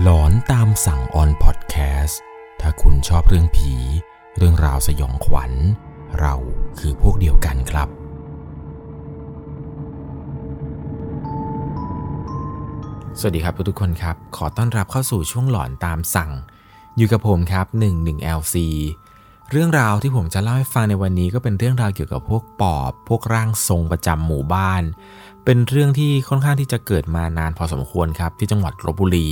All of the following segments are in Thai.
หลอนตามสั่งออนพอดแคสต์ถ้าคุณชอบเรื่องผี เรื่องราวสยองขวัญ เราคือพวกเดียวกันครับ สวัสดีครับทุกๆคนครับ ขอต้อนรับเข้าสู่ช่วงหลอนตามสั่ง อยู่กับผมครับ 11LC เรื่องราวที่ผมจะเล่าให้ฟังในวันนี้ก็เป็นเรื่องราวเกี่ยวกับพวกปอบ พวกร่างทรงประจำหมู่บ้าน เป็นเรื่องที่ค่อนข้างที่จะเกิดมานานพอสมควรครับที่จังหวัดลบบุรี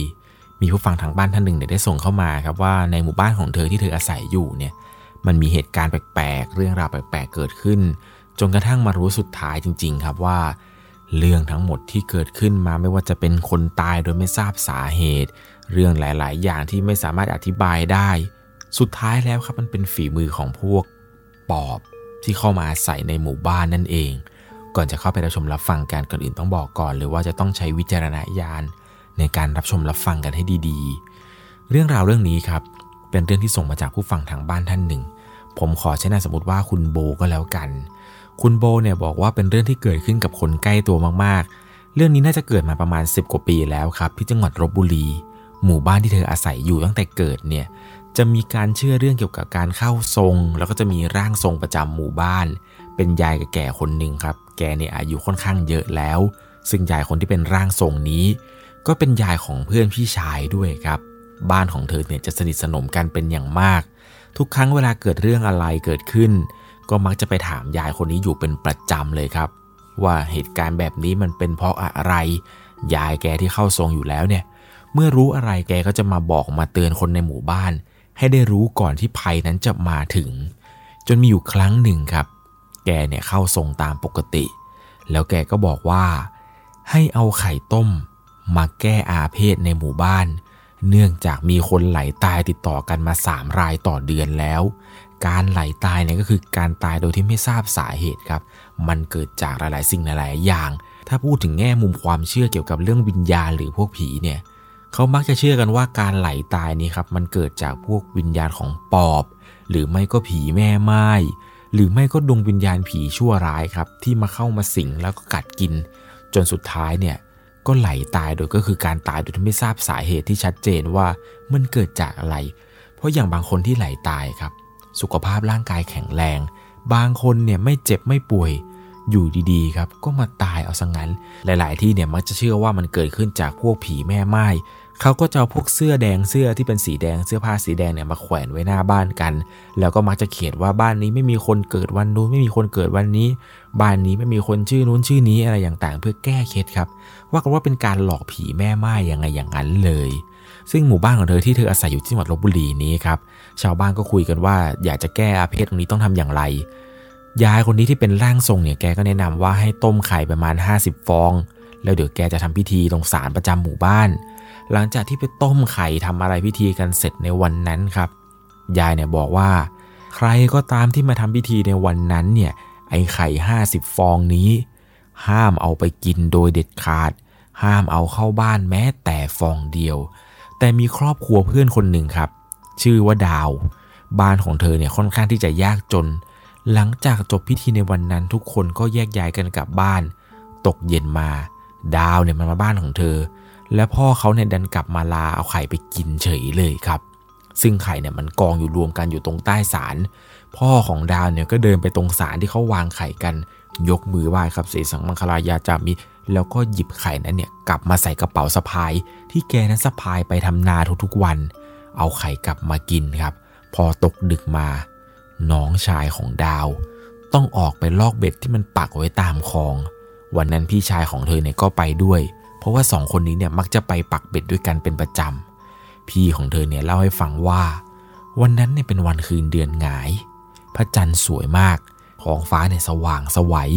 มีผู้ฟังทางบ้านท่านหนึ่งเนี่ยได้ส่งเข้ามาครับว่าในหมู่บ้านของเธอที่เธออาศัยอยู่เนี่ยมันมีเหตุการณ์แปลกๆ เรื่องราวแปลกๆ เกิดขึ้น จนกระทั่งมารู้สุดท้ายจริง ๆ ครับว่า เรื่องทั้งหมดที่เกิดขึ้นมาไม่ว่าจะเป็นคนตายโดยไม่ทราบสาเหตุ เรื่องหลาย ๆ อย่างที่ไม่สามารถอธิบายได้ สุดท้ายแล้วครับมันเป็นฝีมือของพวกปอบที่เข้ามาอาศัยในหมู่บ้านนั่นเอง ก่อนจะเข้าไปรับชมรับฟังการก่อนอื่นต้องบอกก่อนเลยว่าจะต้องใช้วิจารณญาณ ในการรับชมรับฟังกันให้ดีๆ เรื่องราวเรื่องนี้ครับ เป็นเรื่องที่ส่งมาจากผู้ฟังทางบ้านท่านหนึ่ง ผมขอใช้นามสมมติว่าคุณโบก็แล้วกัน คุณโบเนี่ยบอกว่าเป็นเรื่องที่เกิดขึ้นกับคนใกล้ตัวมากๆ เรื่องนี้น่าจะเกิดมาประมาณ 10 กว่าปีแล้วครับที่จังหวัดลบบุรี หมู่บ้านที่เธออาศัยอยู่ตั้งแต่เกิดเนี่ยจะมีการเชื่อเรื่องเกี่ยวกับการเข้าทรง แล้วก็จะมีร่างทรงประจำหมู่บ้าน เป็นยายแก่คนหนึ่งครับ แกเนี่ยอายุค่อนข้างเยอะแล้ว ซึ่งยายคนที่เป็นร่างทรงนี้ ก็เป็นยายของเพื่อนพี่ชายด้วยครับ บ้านของเธอเนี่ยจะสนิทสนมกันเป็นอย่างมาก ทุกครั้งเวลาเกิดเรื่องอะไรเกิดขึ้น ก็มักจะไปถามยายคนนี้อยู่เป็นประจำเลยครับ ว่าเหตุการณ์แบบนี้มันเป็นเพราะอะไร ยายแกที่เข้าทรงอยู่แล้วเนี่ย เมื่อรู้อะไรแกก็จะมาบอกมาเตือนคนในหมู่บ้าน ให้ได้รู้ก่อนที่ภัยนั้นจะมาถึง จนมีอยู่ครั้งหนึ่งครับ แกเนี่ยเข้าทรงตามปกติ แล้วแกก็บอกว่า ให้เอาไข่ต้ม มาแก้อาเพศในหมู่บ้าน เนื่องจากมีคนไหลตายติดต่อกันมาสามรายต่อเดือนแล้ว การไหลตายเนี่ยก็คือการตายโดยที่ไม่ทราบสาเหตุครับ มันเกิดจากหลาย ๆ สิ่งหลาย ๆ อย่าง ถ้าพูดถึงแง่มุมความเชื่อเกี่ยวกับเรื่องวิญญาณหรือพวกผีเนี่ยเขามักจะเชื่อกันว่าการไหลตายนี้ครับมันเกิดจากพวกวิญญาณของปอบ หรือไม่ก็ผีแม่ไม้หรือไม่ก็ดวงวิญญาณผีชั่วร้ายครับที่มาเข้ามาสิงแล้วก็กัดกิน จนสุดท้ายเนี่ย ก็ไหลตายโดยก็คือการตายโดยที่ไม่ทราบสาเหตุที่ชัดเจนว่ามันเกิดจากอะไร เพราะอย่างบางคนที่ไหลตายครับ สุขภาพร่างกายแข็งแรง บางคนเนี่ยไม่เจ็บไม่ป่วย อยู่ดีๆครับก็มาตายเอาซะงั้น หลาย ๆ ที่เนี่ยมักจะเชื่อว่ามันเกิดขึ้นจากพวกผีแม่ไม้ เขาก็จะเอาพวกเสื้อแดงเสื้อที่เป็นสีแดงเสื้อผ้าสีแดงเนี่ยมาแขวนไว้หน้าบ้านกัน แล้วก็มักจะเขียนว่าบ้านนี้ไม่มีคนเกิดวันนู้นไม่มีคนเกิดวันนี้ บ้านนี้ไม่มีคนชื่อนู้นชื่อนี้อะไรอย่างต่างเพื่อแก้เคล็ดครับ ว่ากันว่าเป็นการหลอกผีแม่ไม้ยังไงอย่างนั้นเลย ซึ่งหมู่บ้านของเธอที่เธออาศัยอยู่ที่จังหวัดลบบุรีนี้ครับชาวบ้านก็คุยกันว่าอยากจะแก้อาเพศตรงนี้ต้องทำอย่างไรยายคนนี้ที่เป็นร่างทรงเนี่ยแกก็แนะนำว่าให้ต้มไข่ประมาณ 50 ฟอง แล้วเดี๋ยวแกจะทำพิธีตรงศาลประจำหมู่บ้าน หลังจากที่ไปต้มไข่ทำอะไรพิธีกันเสร็จในวันนั้นครับ ยายเนี่ยบอกว่า ใครก็ตามที่มาทำพิธีในวันนั้นเนี่ยไอ้ไข่ 50 ฟองนี้ ห้ามเอาไปกินโดยเด็ดขาด ห้ามเอาเข้าบ้านแม้แต่ฟองเดียว แต่มีครอบครัวเพื่อนคนหนึ่งครับ ชื่อว่าดาว บ้านของเธอเนี่ยค่อนข้างที่จะยากจน หลังจากจบพิธีในวันนั้นทุกคนก็แยกย้ายกันกลับบ้าน ตกเย็นมา ดาวเนี่ยมันมาบ้านของเธอ และพ่อเขาเนี่ยดันกลับมาลาเอาไข่ไปกินเฉยเลยครับ ซึ่งไข่เนี่ยมันกองอยู่รวมกันอยู่ตรงใต้ศาลพ่อของดาวเนี่ยก็เดินไปตรงศาลที่เขาวางไข่กัน ยกมือไหว้ครับเสสังมังคลายาจามิแล้วก็หยิบไข่นั้นเนี่ยกลับมาใส่กระเป๋าสะพาย ที่แกนั้นสะพายไปทำนาทุกๆวัน เอาไข่กลับมากินครับ พอตกดึกมาน้องชายของดาว ต้องออกไปลอกเบ็ดที่มันปักไว้ตามคลอง วันนั้นพี่ชายของเธอเนี่ยก็ไปด้วย เพราะว่าสองคนนี้เนี่ยมักจะไปปักเบ็ดด้วยกันเป็นประจำ พี่ของเธอเนี่ยเล่าให้ฟังว่า วันนั้นเนี่ยเป็นวันคืนเดือนหงาย พระจันทร์สวยมากท้องฟ้าเนี่ยสว่างสวัย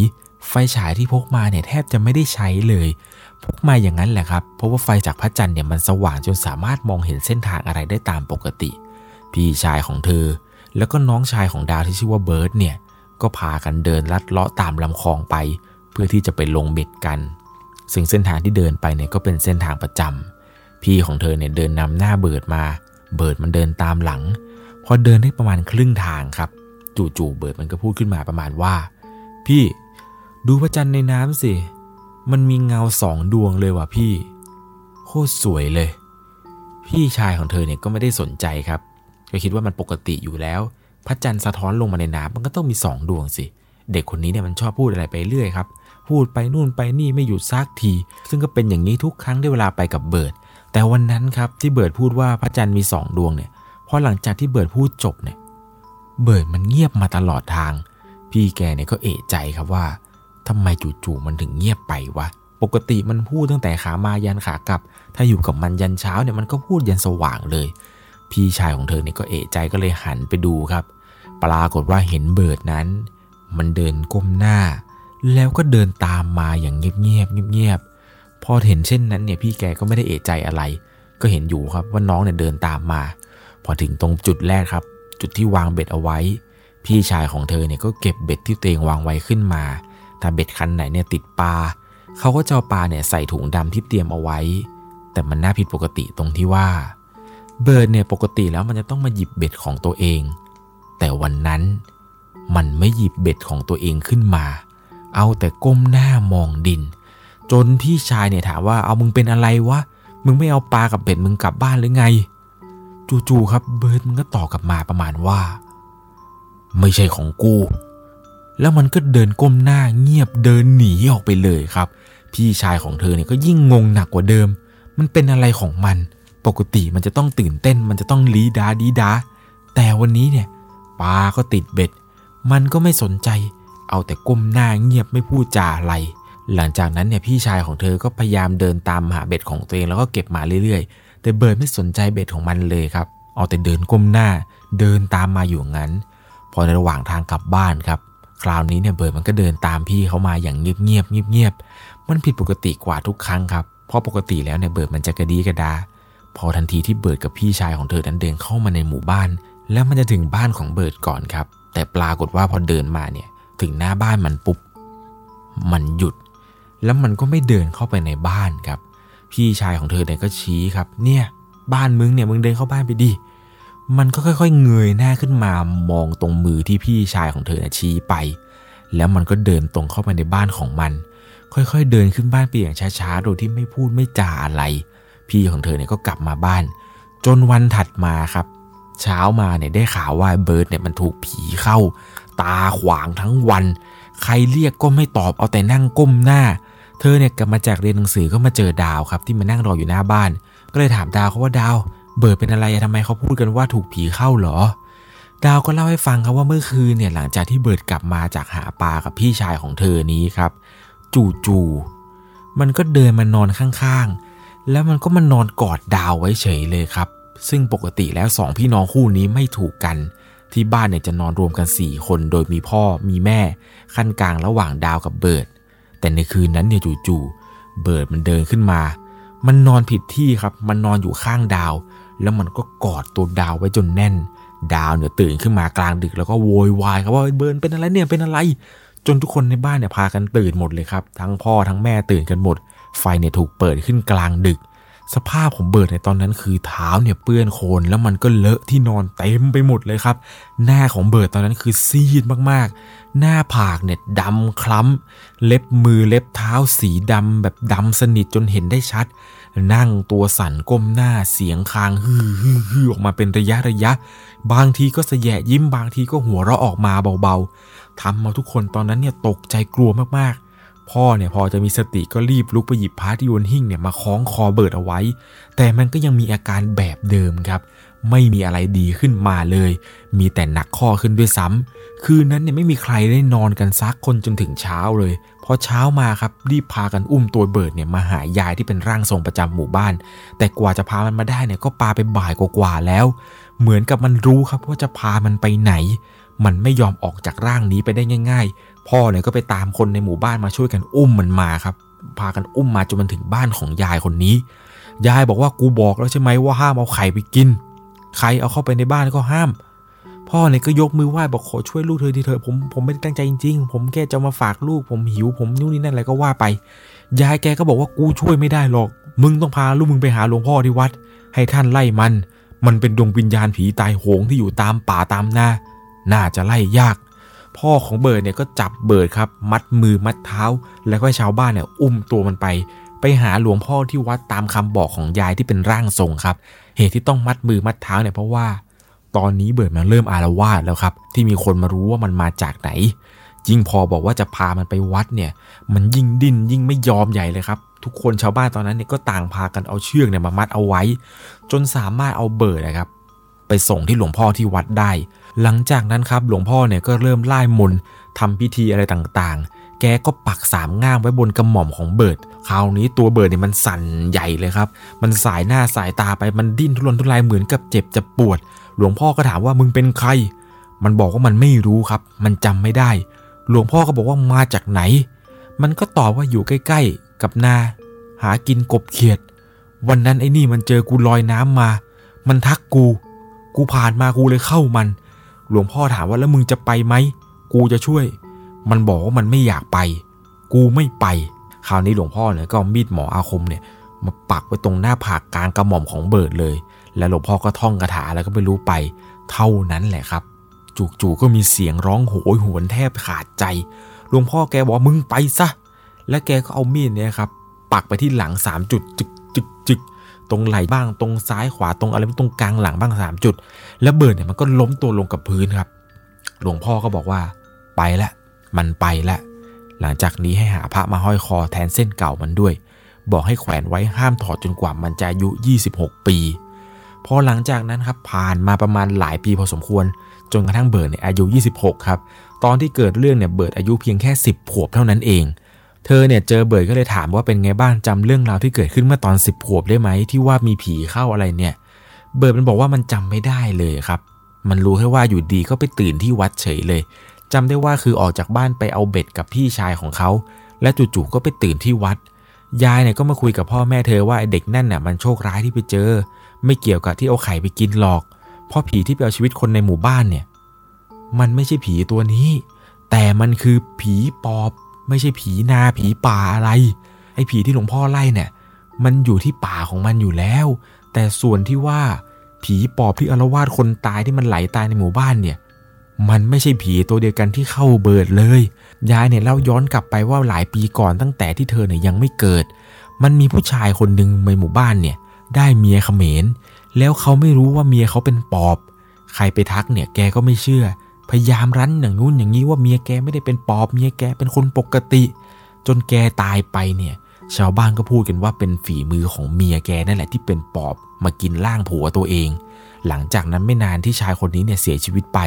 ไฟฉายที่พกมาเนี่ยแทบจะไม่ได้ใช้เลย พกมาอย่างนั้นแหละครับ เพราะว่าไฟจากพระจันทร์เนี่ยมันสว่างจนสามารถมองเห็นเส้นทางอะไรได้ตามปกติ พี่ชายของเธอ แล้วก็น้องชายของดาวที่ชื่อว่าเบิร์ดเนี่ย ก็พากันเดินลัดเลาะตามลำคลองไป เพื่อที่จะไปลงเบ็ดกัน ซึ่งเส้นทางที่เดินไปเนี่ยก็เป็นเส้นทางประจำพี่ของเธอเนี่ยเดินนำหน้าเบิร์ดมา เบิร์ดมันเดินตามหลัง พอเดินได้ประมาณครึ่งทางครับ จู่ๆเบิร์ดมันก็พูดขึ้นมาประมาณว่า พี่ดูพระจันทร์ในน้ำสิ มันมีเงาสองดวงเลยว่ะพี่ โคตรสวยเลย พี่ชายของเธอเนี่ยก็ไม่ได้สนใจครับ ก็คิดว่ามันปกติอยู่แล้ว พระจันทร์สะท้อนลงมาในน้ำมันก็ต้องมีสองดวงสิ เด็กคนนี้เนี่ยมันชอบพูดอะไรไปเรื่อยครับ พูดไปนู่นไปนี่ไม่หยุดซักที ซึ่งก็เป็นอย่างนี้ทุกครั้งที่เวลาไปกับเบิร์ดแต่วันนั้นครับที่เบิร์ดพูดว่าพระจันทร์มีสองดวงเนี่ยพอหลังจากที่เบิร์ดพูดจบเนี่ยเบิร์ดมันเงียบมาตลอดทาง พี่แกเนี่ยก็เอะใจครับว่าทำไมจู่ๆมันถึงเงียบไปวะปกติมันพูดตั้งแต่ขามายันขากลับ ถ้าอยู่กับมันยันเช้าเนี่ยมันก็พูดยันสว่างเลย พี่ชายของเธอเนี่ยก็เอะใจก็เลยหันไปดูครับ ปรากฏว่าเห็นเบิร์ดนั้น มันเดินก้มหน้า แล้วก็เดินตามมาอย่างเงียบๆเงียบๆพอเห็นเช่นนั้นเนี่ยพี่แกก็ไม่ได้เอะใจอะไร ก็เห็นอยู่ครับว่าน้องเนี่ยเดินตามมา พอถึงตรงจุดแรกครับ จุดที่วางเบ็ดเอาไว้ พี่ชายของเธอเนี่ยก็เก็บเบ็ดที่ตัวเองวางไว้ขึ้นมาถ้าเบ็ดคันไหนเนี่ยติดปลาเขาก็จะเอาปลาเนี่ยใส่ถุงดำที่เตรียมเอาไว้ แต่มันน่าผิดปกติตรงที่ว่า เบิร์ดเนี่ยปกติแล้วมันจะต้องมาหยิบเบ็ดของตัวเอง แต่วันนั้นมันไม่หยิบเบ็ดของตัวเองขึ้นมา เอาแต่ก้มหน้ามองดิน จนพี่ชายเนี่ยถามว่าเอามึงเป็นอะไรวะ มึงไม่เอาปลากับเบ็ดมึงกลับบ้านหรือไง จู่ๆครับเบิร์ดมันก็ตอบกลับมาประมาณว่า ไม่ใช่ของกู แล้วมันก็เดินก้มหน้าเงียบเดินหนีออกไปเลยครับ พี่ชายของเธอเนี่ยก็ยิ่งงงหนักกว่าเดิม มันเป็นอะไรของมัน ปกติมันจะต้องตื่นเต้น มันจะต้องลีดาดีดาแต่วันนี้เนี่ยปลาก็ติดเบ็ด มันก็ไม่สนใจ เอาแต่ก้มหน้าเงียบไม่พูดจาอะไร หลังจากนั้นเนี่ยพี่ชายของเธอก็พยายามเดินตามหาเบ็ดของตัวเองแล้วก็เก็บมาเรื่อยๆ แต่เบิร์ดไม่สนใจเบ็ดของมันเลยครับ เอาแต่เดินก้มหน้า เดินตามมาอยู่งั้น พอในระหว่างทางกลับบ้านครับ คราวนี้เนี่ยเบิร์ดมันก็เดินตามพี่เขามาอย่างเงียบๆเงียบๆมันผิดปกติกว่าทุกครั้งครับ เพราะปกติแล้วเนี่ยเบิร์ดมันจะกระดีกระดา พอทันทีที่เบิร์ดกับพี่ชายของเธอนั้นเดินเข้ามาในหมู่บ้าน แล้วมันจะถึงบ้านของเบิร์ดก่อนครับ แต่ปรากฏว่าพอเดินมาเนี่ย ถึงหน้าบ้านมันปุ๊บ มันหยุด แล้วมันก็ไม่เดินเข้าไปในบ้านครับ พี่ชายของเธอเนี่ยก็ชี้ครับ เนี่ย บ้านมึงเนี่ยมึงเดินเข้าบ้านไปดิ มันก็ค่อยๆเงยหน้าขึ้นมามองตรงมือที่พี่ชายของเธอเนี่ยชี้ไป แล้วมันก็เดินตรงเข้าไปในบ้านของมัน ค่อยๆเดินขึ้นบ้านไปอย่างช้าๆ โดยที่ไม่พูดไม่จาอะไร พี่ของเธอเนี่ยก็กลับมาบ้าน จนวันถัดมาครับ เช้ามาเนี่ยได้ข่าวว่าเบิร์ดเนี่ยมันถูกผีเข้า ตาขวางทั้งวัน ใครเรียกก็ไม่ตอบเอาแต่นั่งก้มหน้า เธอเนี่ยกลับมาจากเรียนหนังสือก็มาเจอดาวครับที่มานั่งรออยู่หน้าบ้าน ก็เลยถามดาวเขาว่าดาว เบิร์ดเป็นอะไรอะทำไมเขาพูดกันว่าถูกผีเข้าเหรอ ดาวก็เล่าให้ฟังครับว่าเมื่อคืนเนี่ยหลังจากที่เบิร์ดกลับมาจากหาปลากับพี่ชายของเธอนี้ครับ จู่ๆมันก็เดินมานอนข้างๆแล้วมันก็มานอนกอดดาวไว้เฉยเลยครับ ซึ่งปกติแล้วสองพี่น้องคู่นี้ไม่ถูกกัน ที่บ้านเนี่ยจะนอนรวมกัน 4 คนโดยมีพ่อมีแม่ คั่นกลางระหว่างดาวกับเบิร์ดแต่ในคืนนั้นเนี่ยจู่ๆเบิร์ดมันเดินขึ้นมา มันนอนผิดที่ครับ มันนอนอยู่ข้างดาว แล้วมันก็กอดตัวดาวไว้จนแน่น ดาวเนี่ยตื่นขึ้นมากลางดึกแล้วก็โวยวายครับว่าเบิร์ดเป็นอะไรเนี่ยเป็นอะไร จนทุกคนในบ้านเนี่ยพากันตื่นหมดเลยครับ ทั้งพ่อทั้งแม่ตื่นกันหมด ไฟเนี่ยถูกเปิดขึ้นกลางดึก สภาพของเบิร์ดในตอนนั้นคือเท้าเนี่ยเปื้อนโคลนแล้วมันก็เลอะที่นอนเต็มไปหมดเลยครับ หน้าของเบิร์ดตอนนั้นคือซีดมากๆ หน้าผากเนี่ยดำคล้ำ เล็บมือเล็บเท้าสีดำแบบดำสนิทจนเห็นได้ชัด นั่งตัวสั่นก้มหน้าเสียงครางฮือฮือฮือออกมาเป็นระยะระยะ บางทีก็แสยะยิ้มบางทีก็หัวเราะออกมาเบาๆทำมาทุกคนตอนนั้นเนี่ยตกใจกลัวมากๆ พ่อเนี่ยพอจะมีสติก็รีบลุกไปหยิบพาที่โยนหิ้งเนี่ยมาคล้องคอเบิร์ดเอาไว้ แต่มันก็ยังมีอาการแบบเดิมครับ ไม่มีอะไรดีขึ้นมาเลย มีแต่หนักข้อขึ้นด้วยซ้ำคืนนั้นเนี่ยไม่มีใครได้นอนกันซักคนจนถึงเช้าเลย พอเช้ามาครับรีบพากันอุ้มตัวเบิร์ดเนี่ยมาหายายที่เป็นร่างทรงประจำหมู่บ้าน แต่กว่าจะพามันมาได้เนี่ยก็ปาไปบ่ายกว่าๆแล้ว เหมือนกับมันรู้ครับว่าจะพามันไปไหนมันไม่ยอมออกจากร่างนี้ไปได้ง่าย พ่อเนี่ยก็ไปตามคนในหมู่บ้านมาช่วยกันอุ้มมันมาครับ พากันอุ้มมาจนมันถึงบ้านของยายคนนี้ ยายบอกว่ากูบอกแล้วใช่ไหมว่าห้ามเอาไข่ไปกิน ใครเอาเข้าไปในบ้านก็ห้าม พ่อเนี่ยก็ยกมือไหว้บอกขอช่วยลูกเธอทีเถอะผมผมไม่ได้ตั้งใจจริงๆ ผมแค่จะมาฝากลูกผมหิวผมนู่นนี่นั่นอะไรก็ว่าไป ยายแกก็บอกว่ากูช่วยไม่ได้หรอก มึงต้องพาลูกมึงไปหาหลวงพ่อที่วัด ให้ท่านไล่มัน มันเป็นดวงวิญญาณผีตายโหงที่อยู่ตามป่าตามนาน่าจะไล่ยาก พ่อของเบิร์ดเนี่ยก็จับเบิร์ดครับ มัดมือมัดเท้า แล้วก็ให้ชาวบ้านเนี่ยอุ้มตัวมันไป ไปหาหลวงพ่อที่วัดตามคำบอกของยายที่เป็นร่างทรงครับ เหตุที่ต้องมัดมือมัดเท้าเนี่ยเพราะว่า ตอนนี้เบิร์ดมันเริ่มอาละวาดแล้วครับ ที่มีคนมารู้ว่ามันมาจากไหน ยิ่งพอบอกว่าจะพามันไปวัดเนี่ย มันยิ่งดิ้นยิ่งไม่ยอมใหญ่เลยครับทุกคนชาวบ้านตอนนั้นเนี่ยก็ต่างพากันเอาเชือกเนี่ยมามัดเอาไว้ จนสามารถเอาเบิร์ดนะครับ ไปส่งที่หลวงพ่อที่วัดได้ หลังจากนั้นครับหลวงพ่อเนี่ยก็เริ่มไล่มนทำพิธีอะไรต่างๆ แกก็ปักสามง่ามไว้บนกระหม่อมของเบิร์ดคราวนี้ตัวเบิร์ดเนี่ยมันสั่นใหญ่เลยครับ มันสายหน้าสายตาไปมันดิ้นทุรนทุรายเหมือนกับเจ็บจะปวด หลวงพ่อก็ถามว่ามึงเป็นใคร มันบอกว่ามันไม่รู้ครับ มันจำไม่ได้ หลวงพ่อก็บอกว่ามาจากไหน มันก็ตอบว่าอยู่ใกล้ ๆ กับนา หากินกบเขียด วันนั้นไอ้นี่มันเจอกูลอยน้ำมา มันทักกู กูผ่านมากูเลยเข้ามัน หลวงพ่อถามว่าแล้วมึงจะไปไหม กูจะช่วย มันบอกว่ามันไม่อยากไป กูไม่ไป คราวนี้หลวงพ่อเนี่ยก็มีดหมออาคมเนี่ยมาปักไว้ตรงหน้าผากกลางกระหม่อมของเบิร์ดเลย แล้วหลวงพ่อก็ท่องคาถาแล้วก็ไม่รู้ไป เท่านั้นแหละครับ จู่ๆก็มีเสียงร้องโหยหวนแทบขาดใจ หลวงพ่อแกบอกมึงไปซะ และแกก็เอามีดเนี่ยครับ ปักไปที่หลังสามจุดจึกจึกจึก ตรงไหล่บ้างตรงซ้ายขวาตรงอะไรตรงกลางหลังบ้างสามจุด แล้วเบิร์ดเนี่ยมันก็ล้มตัวลงกับพื้นครับ หลวงพ่อก็บอกว่าไปละ มันไปละหลังจากนี้ให้หาพระมาห้อยคอแทนเส้นเก่ามันด้วย บอกให้แขวนไว้ห้ามถอดจนกว่ามันจะอายุ 26 ปีพอหลังจากนั้นครับผ่านมาประมาณหลายปีพอสมควร จนกระทั่งเบิร์ดเนี่ยอายุ 26 ครับ ตอนที่เกิดเรื่องเนี่ยเบิร์ดอายุเพียงแค่ 10 ขวบเท่านั้นเอง เธอเนี่ยเจอเบิร์ดก็เลยถามว่าเป็นไงบ้างจำเรื่องราวที่เกิดขึ้นเมื่อตอน10ขวบได้ไหมที่ว่ามีผีเข้าอะไรเนี่ย เบิร์ดมันบอกว่ามันจำไม่ได้เลยครับ มันรู้แค่ว่าอยู่ดีก็ไปตื่นที่วัดเฉยเลยจำได้ว่าคือออกจากบ้านไปเอาเบ็ดกับพี่ชายของเขา และจู่ๆก็ไปตื่นที่วัด ยายเนี่ยก็มาคุยกับพ่อแม่เธอว่าเด็กนั่นน่ะมันโชคร้ายที่ไปเจอ ไม่เกี่ยวกับที่เอาไข่ไปกินหรอก เพราะผีที่ไปเอาชีวิตคนในหมู่บ้านเนี่ย มันไม่ใช่ผีตัวนี้ แต่มันคือผีปอบ ไม่ใช่ผีนาผีป่าอะไร ไอ้ผีที่หลวงพ่อไล่เนี่ย มันอยู่ที่ป่าของมันอยู่แล้ว แต่ส่วนที่ว่าผีปอบที่อารวาสคนตายที่มันไหลตายในหมู่บ้านเนี่ย มันไม่ใช่ผีตัวเดียวกันที่เข้าเบิดเลย ยายเนี่ยเล่าย้อนกลับไปว่าหลายปีก่อนตั้งแต่ที่เธอเนี่ยยังไม่เกิด มันมีผู้ชายคนหนึ่งในหมู่บ้านเนี่ย ได้เมียเขมร แล้วเขาไม่รู้ว่าเมียเขาเป็นปอบ ใครไปทักเนี่ยแกก็ไม่เชื่อ พยายามรั้นอย่างนู้นอย่างนี้ว่าเมียแกไม่ได้เป็นปอบเมียแกเป็นคนปกติ จนแกตายไปเนี่ย ชาวบ้านก็พูดกันว่าเป็นฝีมือของเมียแกนั่นแหละที่เป็นปอบมากินร่างผัวตัวเอง หลังจากนั้นไม่นานที่ชายคนนี้เนี่ยเสียชีวิตไป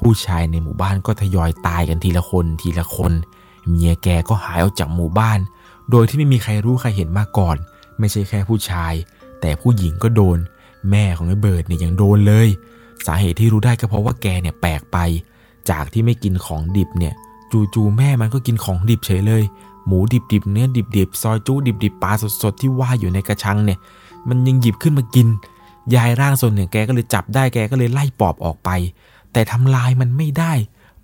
ผู้ชายในหมู่บ้านก็ทยอยตายกันทีละคนทีละคน เมียแกก็หายออกจากหมู่บ้าน โดยที่ไม่มีใครรู้ใครเห็นมาก่อน ไม่ใช่แค่ผู้ชาย แต่ผู้หญิงก็โดน แม่ของไอ้เบิร์ดเนี่ยยังโดนเลย สาเหตุที่รู้ได้ก็เพราะว่าแกเนี่ยแปลกไป จากที่ไม่กินของดิบเนี่ยจู่ๆแม่มันก็กินของดิบเฉยเลย หมูดิบๆเนื้อดิบๆซอยจู้ดิบๆปลาสดๆที่ว่าอยู่ในกระชังเนี่ย มันยังหยิบขึ้นมากิน ยายร่างทรงเนี่ยแกก็เลยจับได้แกก็เลยไล่ปอบออกไป แต่ทำลายมันไม่ได้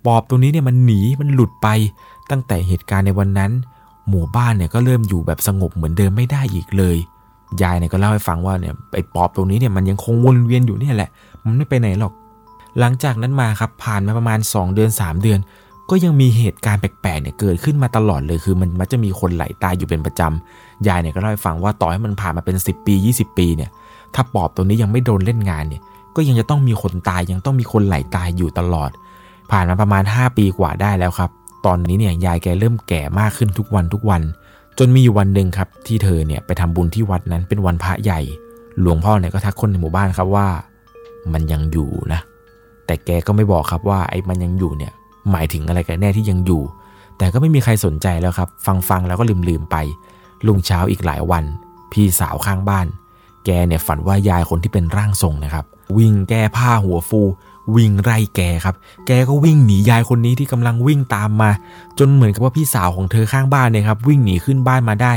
ปอบตัวนี้เนี่ยมันหนีมันหลุดไป ตั้งแต่เหตุการณ์ในวันนั้น หมู่บ้านเนี่ยก็เริ่มอยู่แบบสงบเหมือนเดิมไม่ได้อีกเลยยายเนี่ยก็เล่าให้ฟังว่าเนี่ยไอ้ปอบตัวนี้เนี่ยมันยังคงวนเวียนอยู่เนี่ยแหละ มันไม่ไปไหนหรอก หลังจากนั้นมาครับผ่านมาประมาณ 2 เดือน 3 เดือน ก็ยังมีเหตุการณ์แปลกๆเนี่ยเกิดขึ้นมาตลอดเลยคือ มันมักจะมีคนไหลตายอยู่เป็นประจำยายเนี่ยก็เล่าให้ฟังว่าต่อให้มันผ่านมาเป็น 10 ปี 20 ปีเนี่ยถ้าปอบตัวนี้ยังไม่โดนเล่นงานเนี่ยก็ยังจะต้องมีคนตายยังต้องมีคนไหลตายอยู่ตลอด ผ่านมาประมาณ 5 ปีกว่าได้แล้วครับ ตอนนี้เนี่ยยายแกเริ่มแก่มากขึ้นทุกวันทุกวัน จนมีอยู่วันหนึ่งครับที่เธอเนี่ยไปทำบุญที่วัดนั้นเป็นวันพระใหญ่ หลวงพ่อเนี่ยก็ทักคนในหมู่บ้านครับว่า มันยังอยู่นะ แต่แกก็ไม่บอกครับว่าไอ้มันยังอยู่เนี่ยหมายถึงอะไรกันแน่ที่ยังอยู่ แต่ก็ไม่มีใครสนใจแล้วครับ ฟังฟังแล้วก็ลืมลืมไป ลุงเช้าอีกหลายวัน พี่สาวข้างบ้าน แกเนี่ยฝันว่ายายคนที่เป็นร่างทรงนะครับ วิ่งแก้ผ้าหัวฟู วิ่งไล่แกครับ แกก็วิ่งหนียายคนนี้ที่กำลังวิ่งตามมา จนเหมือนกับว่าพี่สาวของเธอข้างบ้านเนี่ยครับวิ่งหนีขึ้นบ้านมาได้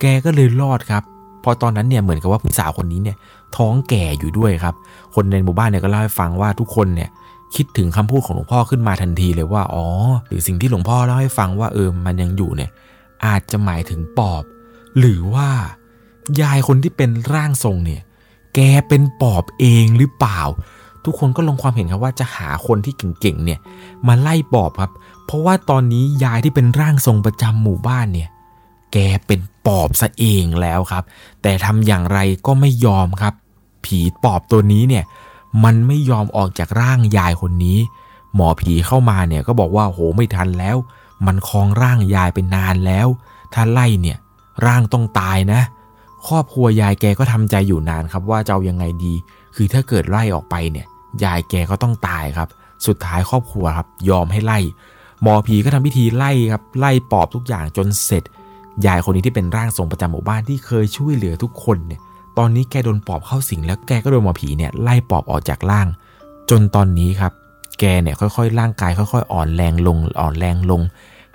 แกก็เลยรอดครับพอตอนนั้นเนี่ยเหมือนกับว่าพี่สาวคนนี้เนี่ย ท้องแก่อยู่ด้วยครับ คนในหมู่บ้านเนี่ยก็เล่าให้ฟังว่าทุกคนเนี่ยคิดถึงคำพูดของหลวงพ่อขึ้นมาทันทีเลยว่าอ๋อหรือสิ่งที่หลวงพ่อเล่าให้ฟังว่าเออมันยังอยู่เนี่ยอาจจะหมายถึงปอบ หรือว่ายายคนที่เป็นร่างทรงเนี่ยแกเป็นปอบเองหรือเปล่า ทุกคนก็ลงความเห็นครับว่าจะหาคนที่เก่งๆเนี่ยมาไล่ปอบครับ เพราะว่าตอนนี้ยายที่เป็นร่างทรงประจำหมู่บ้านเนี่ยแกเป็นปอบซะเองแล้วครับ แต่ทำอย่างไรก็ไม่ยอมครับ ผีปอบตัวนี้เนี่ยมันไม่ยอมออกจากร่างยายคนนี้ หมอผีเข้ามาเนี่ยก็บอกว่าโหไม่ทันแล้ว มันคลองร่างยายเป็นนานแล้ว ถ้าไล่เนี่ยร่างต้องตายนะ ครอบครัวยายแกก็ทำใจอยู่นานครับว่าจะเอายังไงดี คือถ้าเกิดไล่ออกไปเนี่ยยายแกก็ต้องตายครับ สุดท้ายครอบครัวครับยอมให้ไล่ หมอผีก็ทำพิธีไล่ครับไล่ปอบทุกอย่างจนเสร็จ ยายคนนี้ที่เป็นร่างทรงประจำหมู่บ้านที่เคยช่วยเหลือทุกคนเนี่ย ตอนนี้แกโดนปอบเข้าสิงแล้วแกก็โดนหมอผีเนี่ยไล่ปอบออกจากร่าง จนตอนนี้ครับ แกเนี่ยค่อยๆ ร่างกายค่อยๆ อ่อนแรงลงอ่อนแรงลง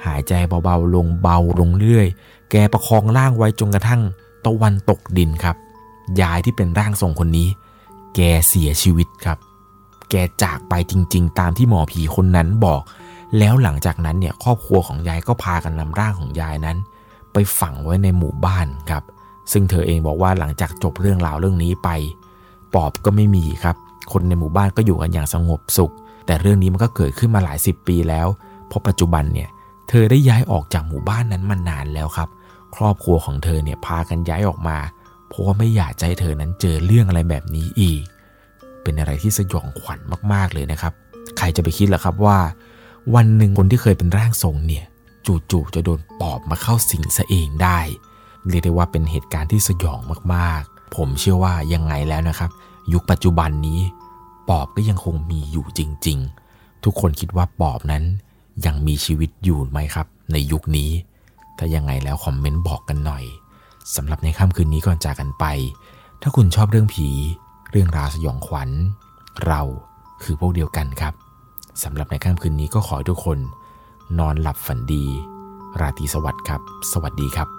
หายใจเบาๆลงเบาลงเรื่อยแกประคองร่างไว้จนกระทั่งตะวันตกดินครับยายที่เป็นร่างทรงคนนี้ แกเสียชีวิตครับ แกจากไปจริงๆ ตามที่หมอผีคนนั้นบอก แล้วหลังจากนั้นเนี่ยครอบครัวของยายก็พากันนำร่างของยายนั้น ไปฝังไว้ในหมู่บ้านครับ ซึ่งเธอเองบอกว่าหลังจากจบเรื่องราวเรื่องนี้ไป ปอบก็ไม่มีครับ คนในหมู่บ้านก็อยู่กันอย่างสงบสุข แต่เรื่องนี้มันก็เกิดขึ้นมาหลายสิบปีแล้ว เพราะปัจจุบันเนี่ยเธอได้ย้ายออกจากหมู่บ้านนั้นมานานแล้วครับ ครอบครัวของเธอเนี่ยพากันย้ายออกมา เพราะว่าไม่อยากใจเธอนั้นเจอเรื่องอะไรแบบนี้อีก เป็นอะไรที่สยองขวัญมากๆเลยนะครับ ใครจะไปคิดล่ะครับว่า วันหนึ่งคนที่เคยเป็นร่างทรงเนี่ย จู่ๆจะโดนปอบมาเข้าสิงซะเองได้ เรียกได้ว่าเป็นเหตุการณ์ที่สยองมากๆ ผมเชื่อว่ายังไงแล้วนะครับ ยุคปัจจุบันนี้ ปอบก็ยังคงมีอยู่จริง ๆ ทุกคนคิดว่าปอบนั้นยังมีชีวิตอยู่ไหมครับ ในยุคนี้ ถ้ายังไงแล้วคอมเมนต์บอกกันหน่อยสำหรับในค่ำคืนนี้ก่อนจากกันไป ถ้าคุณชอบเรื่องผี เรื่องราวสยองขวัญ เราคือพวกเดียวกันครับสำหรับในค่ำคืนนี้ก็ขอให้ทุกคน นอนหลับฝันดี ราตรีสวัสดิ์ครับ สวัสดีครับ